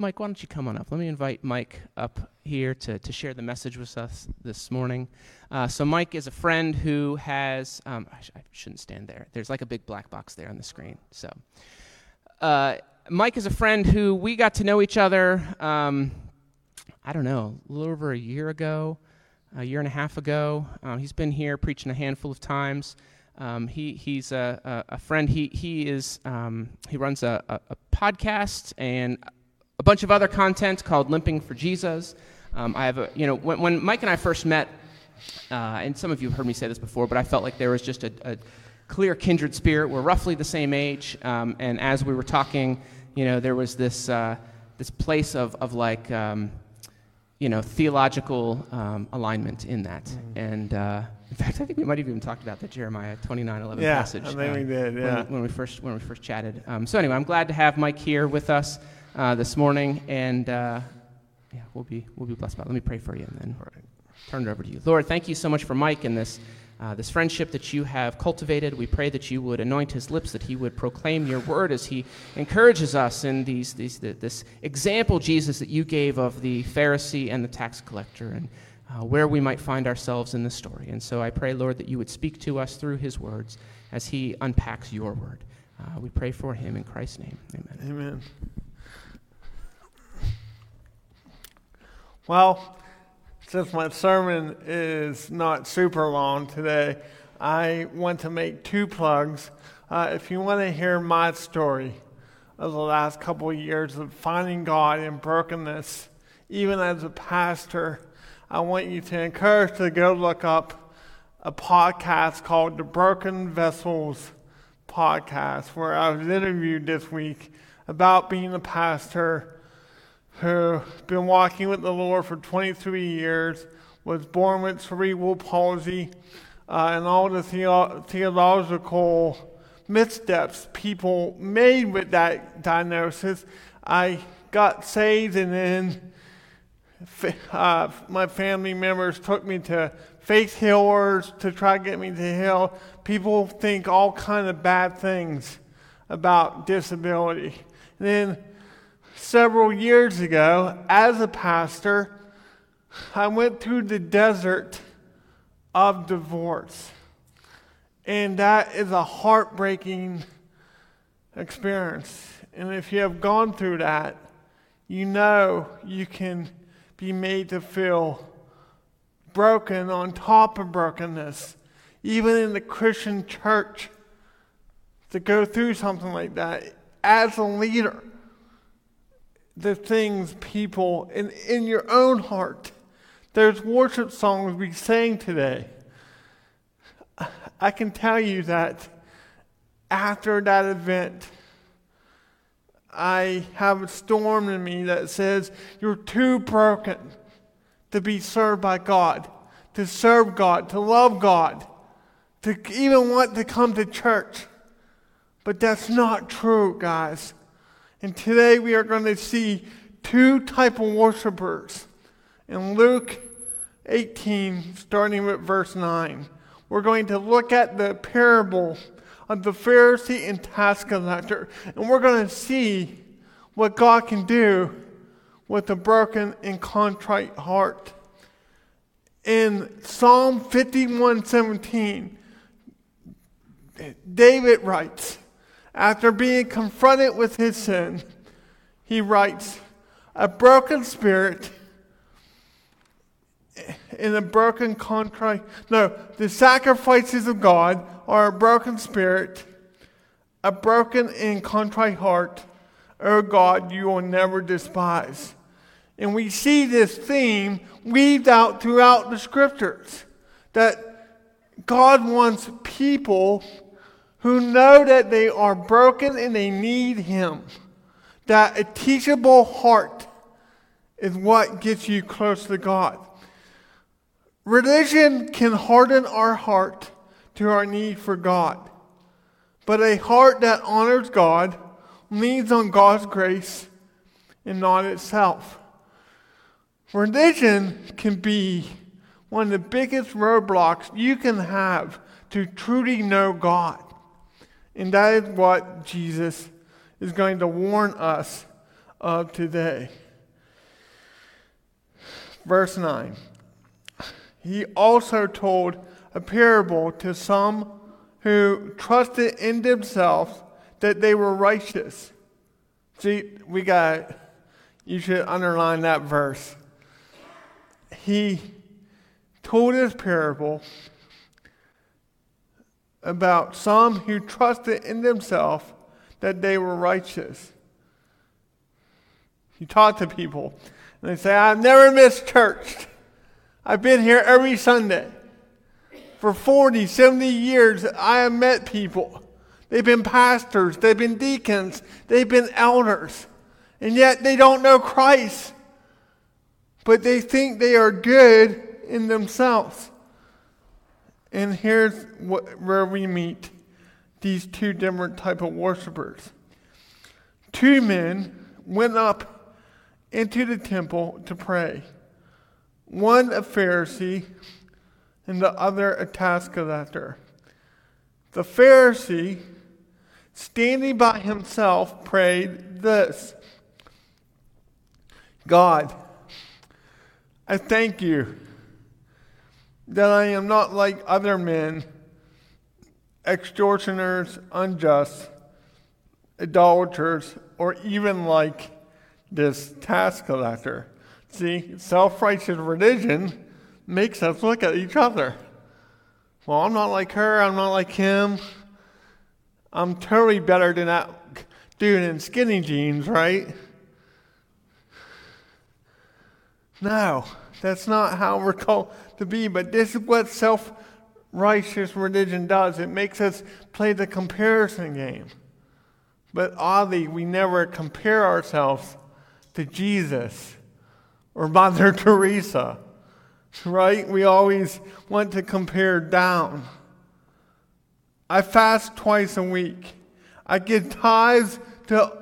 Mike, why don't you come on up? Let me invite Mike up here to, to share the message with us this morning. Uh, so, Mike is a friend who has, um, I, sh- I, shouldn't stand there. There's like a big black box there on the screen. So, uh, Mike is a friend who we got to know each other, um, I don't know, a little over a year ago, a year and a half ago. Um, he's been here preaching a handful of times. Um, he, he's a, a, a, friend. He, he, is, um, he runs a, a, a, podcast and a bunch of other content called Limping for Jesus. Um, I have a, you know, when, when, Mike and I first met, uh, and some of you have heard me say this before, but I felt like there was just a, a clear kindred spirit. We're roughly the same age, um, and as we were talking, you know, there was this, uh, this place of, of like, um, you know, theological um, alignment in that. Mm-hmm. And uh, in fact, I think we might have even talked about the Jeremiah 29, 11 yeah, passage. I think um, we did, yeah. When we, when we, first, when we first chatted. Um, so anyway, I'm glad to have Mike here with us uh, this morning, and uh, yeah, we'll be, we'll be blessed by it. Let me pray for you, and then right. turn it over to you. Lord, thank you so much for Mike and this uh, this friendship that you have cultivated. We pray that you would anoint his lips, that he would proclaim your word as he encourages us in these, these, this example, Jesus, that you gave of the Pharisee and the tax collector and uh, where we might find ourselves in the story. And so I pray, Lord, that you would speak to us through his words as he unpacks your word. Uh, we pray for him in Christ's name. Amen. Amen. Well, since my sermon is not super long today, I want to make two plugs. Uh, if you want to hear my story of the last couple of years of finding God in brokenness, even as a pastor, I want you to encourage to go look up a podcast called the Broken Vessels Podcast, where I was interviewed this week about being a pastor who's been walking with the Lord for 23 years, was born with cerebral palsy, uh, and all the theo- theological missteps people made with that diagnosis. I got saved, and then uh, my family members took me to faith healers to try to get me to heal. People think all kind of bad things about disability. And then several years ago, as a pastor, I went through the desert of divorce. And that is a heartbreaking experience. And if you have gone through that, you know you can be made to feel broken on top of brokenness. Even in the Christian church, to go through something like that as a leader the things people in, in your own heart. There's worship songs we sang today. I can tell you that after that event, I have a storm in me that says, You're too broken to be served by God, to serve God, to love God, to even want to come to church. But that's not true, guys. And today we are going to see two type of worshipers. In Luke 18, starting with verse 9, we're going to look at the parable of the Pharisee and tax collector, and we're going to see what God can do with a broken and contrite heart. In Psalm 51:17, David writes, after being confronted with his sin, he writes, A broken spirit in a broken contrite. No, the sacrifices of God are a broken spirit, a broken and contrite heart. O God, you will never despise. And we see this theme weaved out throughout the scriptures that God wants people who know that they are broken and they need Him. That a teachable heart is what gets you close to God. Religion can harden our heart to our need for God, but a heart that honors God leans on God's grace and not itself. Religion can be one of the biggest roadblocks you can have to truly know God. And that is what Jesus is going to warn us of today. Verse 9. He also told a parable to some who trusted in themselves that they were righteous. See, we got, you should underline that verse. He told his parable about some who trusted in themselves that they were righteous. You talk to people, and they say, I've never missed church. I've been here every Sunday. For 40, 70 years, I have met people. They've been pastors, they've been deacons, they've been elders, and yet they don't know Christ. But they think they are good in themselves. And here's what, where we meet these two different type of worshipers. Two men went up into the temple to pray. One a Pharisee and the other a tax collector. The Pharisee, standing by himself, prayed this God, I thank you that I am not like other men, extortioners, unjust, idolaters, or even like this tax collector. See, self righteous religion makes us look at each other. Well, I'm not like her, I'm not like him. I'm totally better than that dude in skinny jeans, right? No, that's not how we're called to be, but this is what self righteous religion does. It makes us play the comparison game. But oddly, we never compare ourselves to Jesus or Mother Teresa, right? We always want to compare down. I fast twice a week. I give tithes to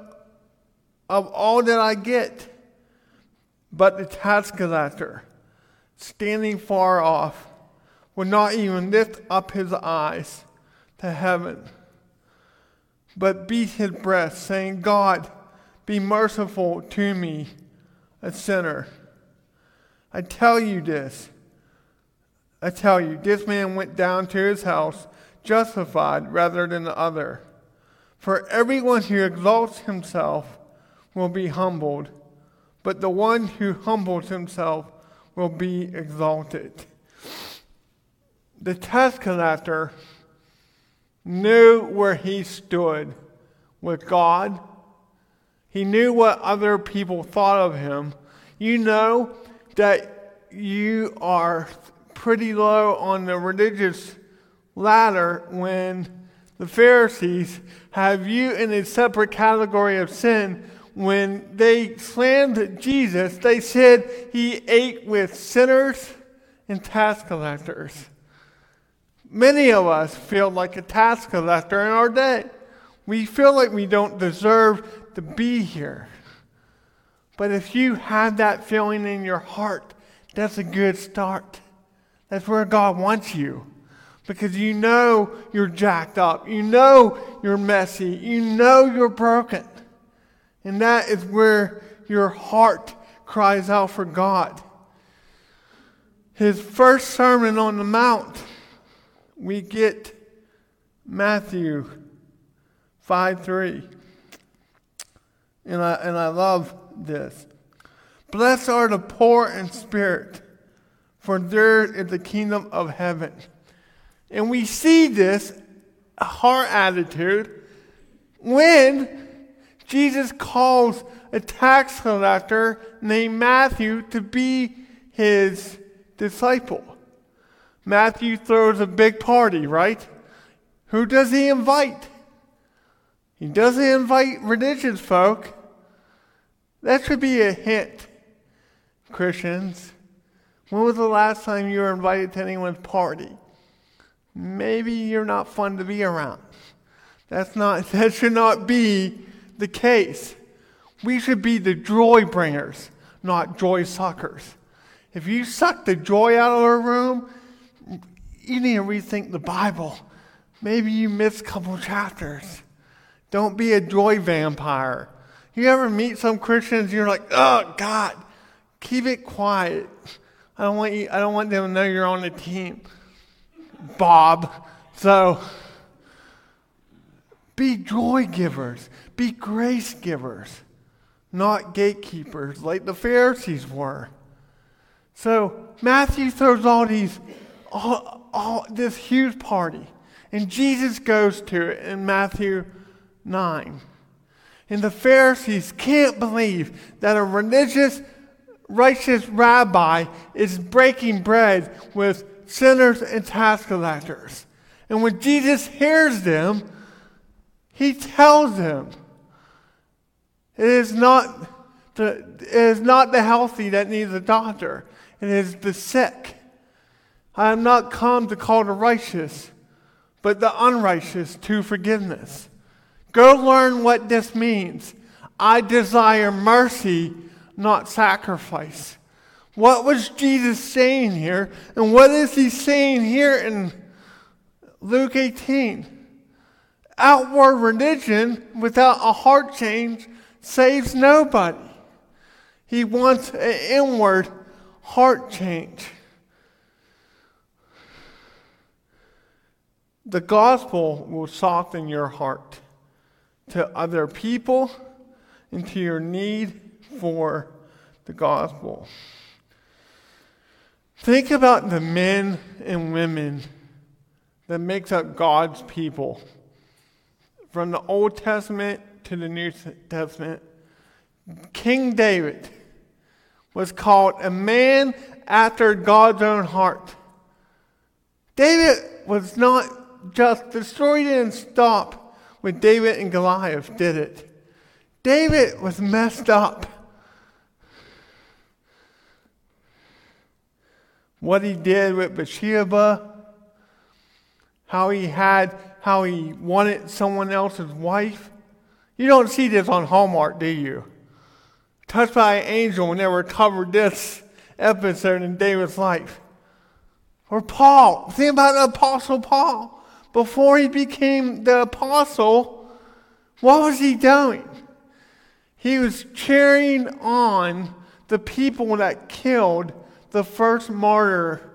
of all that I get. But the tax collector, standing far off, would not even lift up his eyes to heaven, but beat his breast, saying, God, be merciful to me, a sinner. I tell you this. I tell you, this man went down to his house justified rather than the other. For everyone who exalts himself will be humbled, but the one who humbles himself will be exalted. The tax collector knew where he stood with God. He knew what other people thought of him. You know that you are pretty low on the religious ladder when the Pharisees have you in a separate category of sin. When they slammed Jesus, they said he ate with sinners and tax collectors. Many of us feel like a tax collector in our day. We feel like we don't deserve to be here. But if you have that feeling in your heart, that's a good start. That's where God wants you. Because you know you're jacked up. You know you're messy. You know you're broken. And that is where your heart cries out for God. His first sermon on the Mount, we get Matthew 5 3. And I, and I love this. Blessed are the poor in spirit, for theirs is the kingdom of heaven. And we see this heart attitude when Jesus calls a tax collector named Matthew to be his disciple. Matthew throws a big party, right? Who does he invite? He doesn't invite religious folk. That should be a hint, Christians. When was the last time you were invited to anyone's party? Maybe you're not fun to be around. That's not, that should not be the case. We should be the joy bringers, not joy suckers. If you suck the joy out of a room, you need to rethink the Bible. Maybe you missed a couple chapters. Don't be a joy vampire. You ever meet some Christians, you're like, oh, God, keep it quiet. I don't want you, I don't want them to know you're on the team. Bob. So be joy givers, be grace givers, not gatekeepers like the Pharisees were. So Matthew throws all these, all, all this huge party, and Jesus goes to it in Matthew 9. And the Pharisees can't believe that a religious, righteous rabbi is breaking bread with sinners and tax collectors. And when Jesus hears them, he tells them it is not the, it is not the healthy that needs a doctor, it is the sick. I am not come to call the righteous, but the unrighteous to forgiveness. Go learn what this means. I desire mercy, not sacrifice. What was Jesus saying here? And what is he saying here in Luke 18? Outward religion without a heart change saves nobody. He wants an inward heart change. The gospel will soften your heart to other people and to your need for the gospel. Think about the men and women that makes up God's people. From the Old Testament to the New Testament, King David was called a man after God's own heart. David was not just, the story didn't stop with David and Goliath, did it? David was messed up. What he did with Bathsheba, how he had, how he wanted someone else's wife. You don't see this on Hallmark, do you? Touched by an angel never covered this episode in David's life. Or Paul. Think about the Apostle Paul before he became the apostle, what was he doing? He was cheering on the people that killed the first martyr,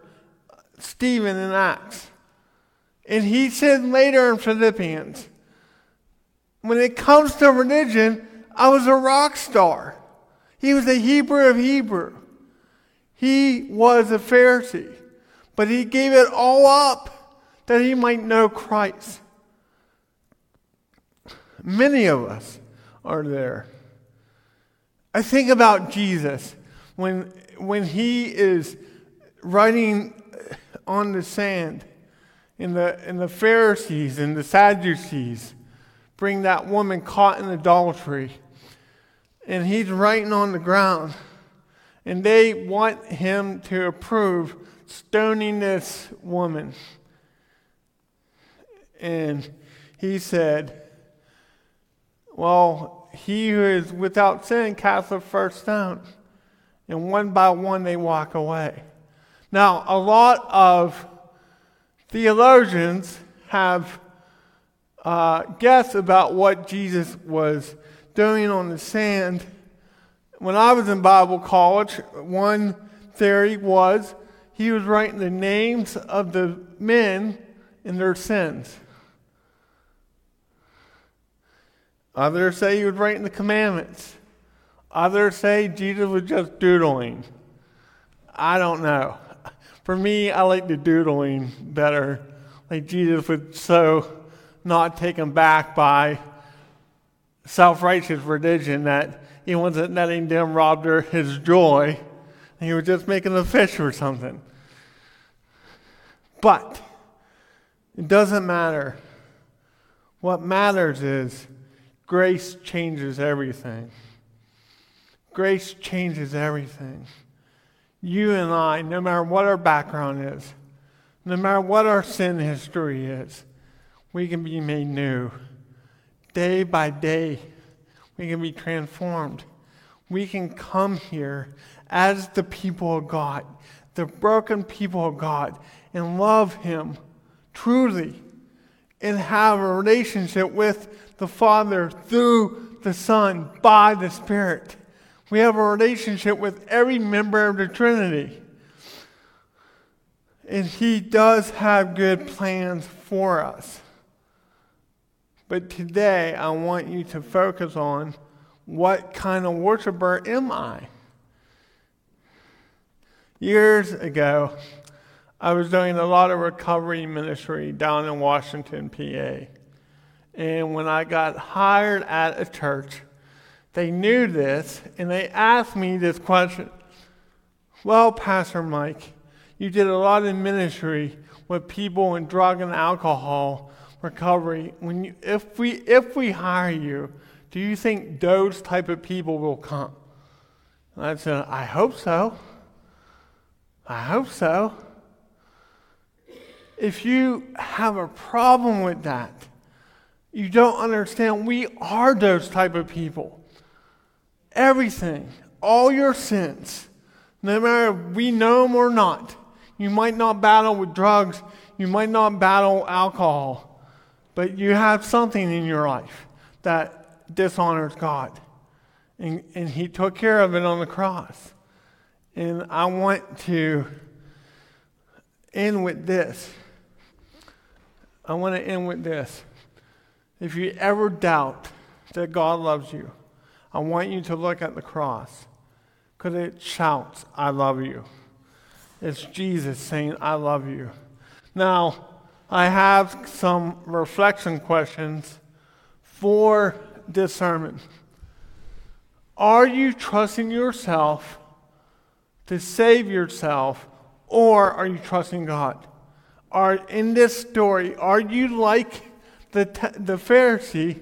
Stephen, in Acts. And he said later in Philippians, when it comes to religion, I was a rock star. He was a Hebrew of Hebrew. He was a Pharisee, but he gave it all up that he might know Christ. Many of us are there. I think about Jesus when, when he is writing on the sand, and the, and the Pharisees and the Sadducees bring that woman caught in adultery, and he's writing on the ground, and they want him to approve stoning this woman. And he said, Well, he who is without sin casts the first stone. And one by one they walk away. Now, a lot of theologians have uh, guessed about what Jesus was doing on the sand. When I was in Bible college, one theory was he was writing the names of the men and their sins. Others say he was writing the commandments. Others say Jesus was just doodling. I don't know. For me, I like the doodling better. Like Jesus was so not taken back by self righteous religion that he wasn't letting them rob their, his joy. He was just making a fish or something. But it doesn't matter. What matters is Grace changes everything. Grace changes everything. You and I, no matter what our background is, no matter what our sin history is, we can be made new. Day by day, we can be transformed. We can come here as the people of God, the broken people of God, and love Him truly and have a relationship with the Father through the Son by the Spirit. We have a relationship with every member of the Trinity. And He does have good plans for us. But today, I want you to focus on what kind of worshiper am I? Years ago, I was doing a lot of recovery ministry down in Washington, PA. And when I got hired at a church, they knew this and they asked me this question Well, Pastor Mike, you did a lot of ministry with people in drug and alcohol recovery. When you, if, we, if we hire you, do you think those type of people will come? And I said, I hope so. I hope so. If you have a problem with that, you don't understand we are those type of people. Everything, all your sins, no matter if we know them or not, you might not battle with drugs, you might not battle alcohol, but you have something in your life that dishonors God. And, and He took care of it on the cross. And I want to end with this. I want to end with this. If you ever doubt that God loves you, I want you to look at the cross because it shouts, I love you. It's Jesus saying, I love you. Now, I have some reflection questions for this sermon. Are you trusting yourself to save yourself, or are you trusting God? Are in this story, are you like the, the Pharisee?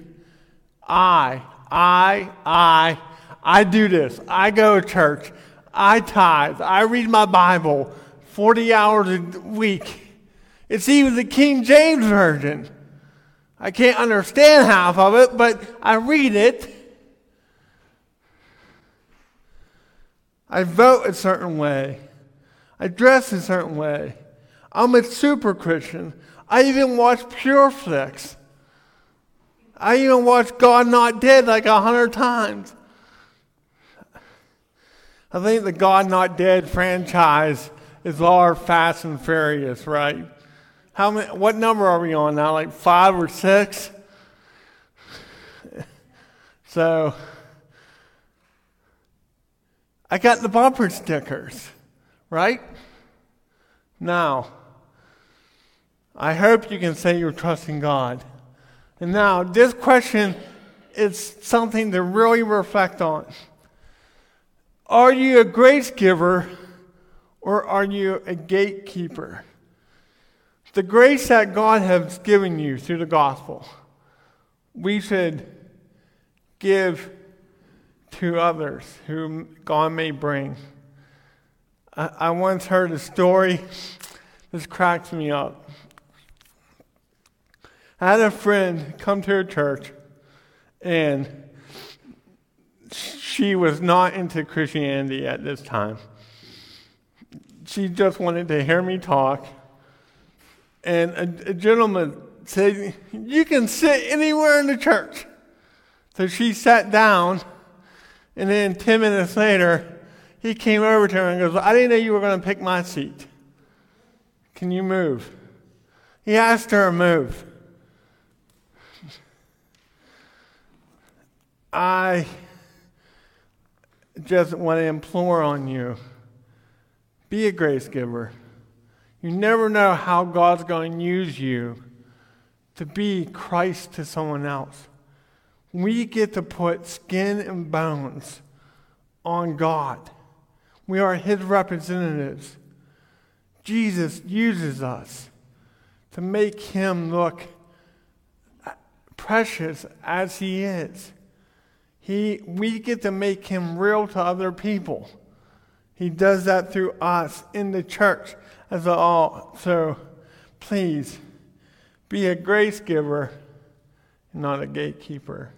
I, I, I, I do this. I go to church. I tithe. I read my Bible 40 hours a week. It's even the King James Version. I can't understand half of it, but I read it. I vote a certain way. I dress a certain way. I'm a super Christian. I even watch Pure Flix. I even watched God Not Dead like a hundred times. I think the God Not Dead franchise is our Fast and Furious, right? How many, what number are we on now? Like five or six? so, I got the bumper stickers, right? Now, I hope you can say you're trusting God. And now, this question is something to really reflect on. Are you a grace giver or are you a gatekeeper? The grace that God has given you through the gospel, we should give to others whom God may bring. I, I once heard a story, this cracks me up. I had a friend come to a church, and she was not into Christianity at this time. She just wanted to hear me talk. And a, a gentleman said, You can sit anywhere in the church. So she sat down, and then 10 minutes later, he came over to her and goes, I didn't know you were going to pick my seat. Can you move? He asked her to move. I just want to implore on you be a grace giver. You never know how God's going to use you to be Christ to someone else. We get to put skin and bones on God. We are His representatives. Jesus uses us to make Him look precious as He is. He, we get to make him real to other people. He does that through us in the church as a all. So please be a grace giver, not a gatekeeper.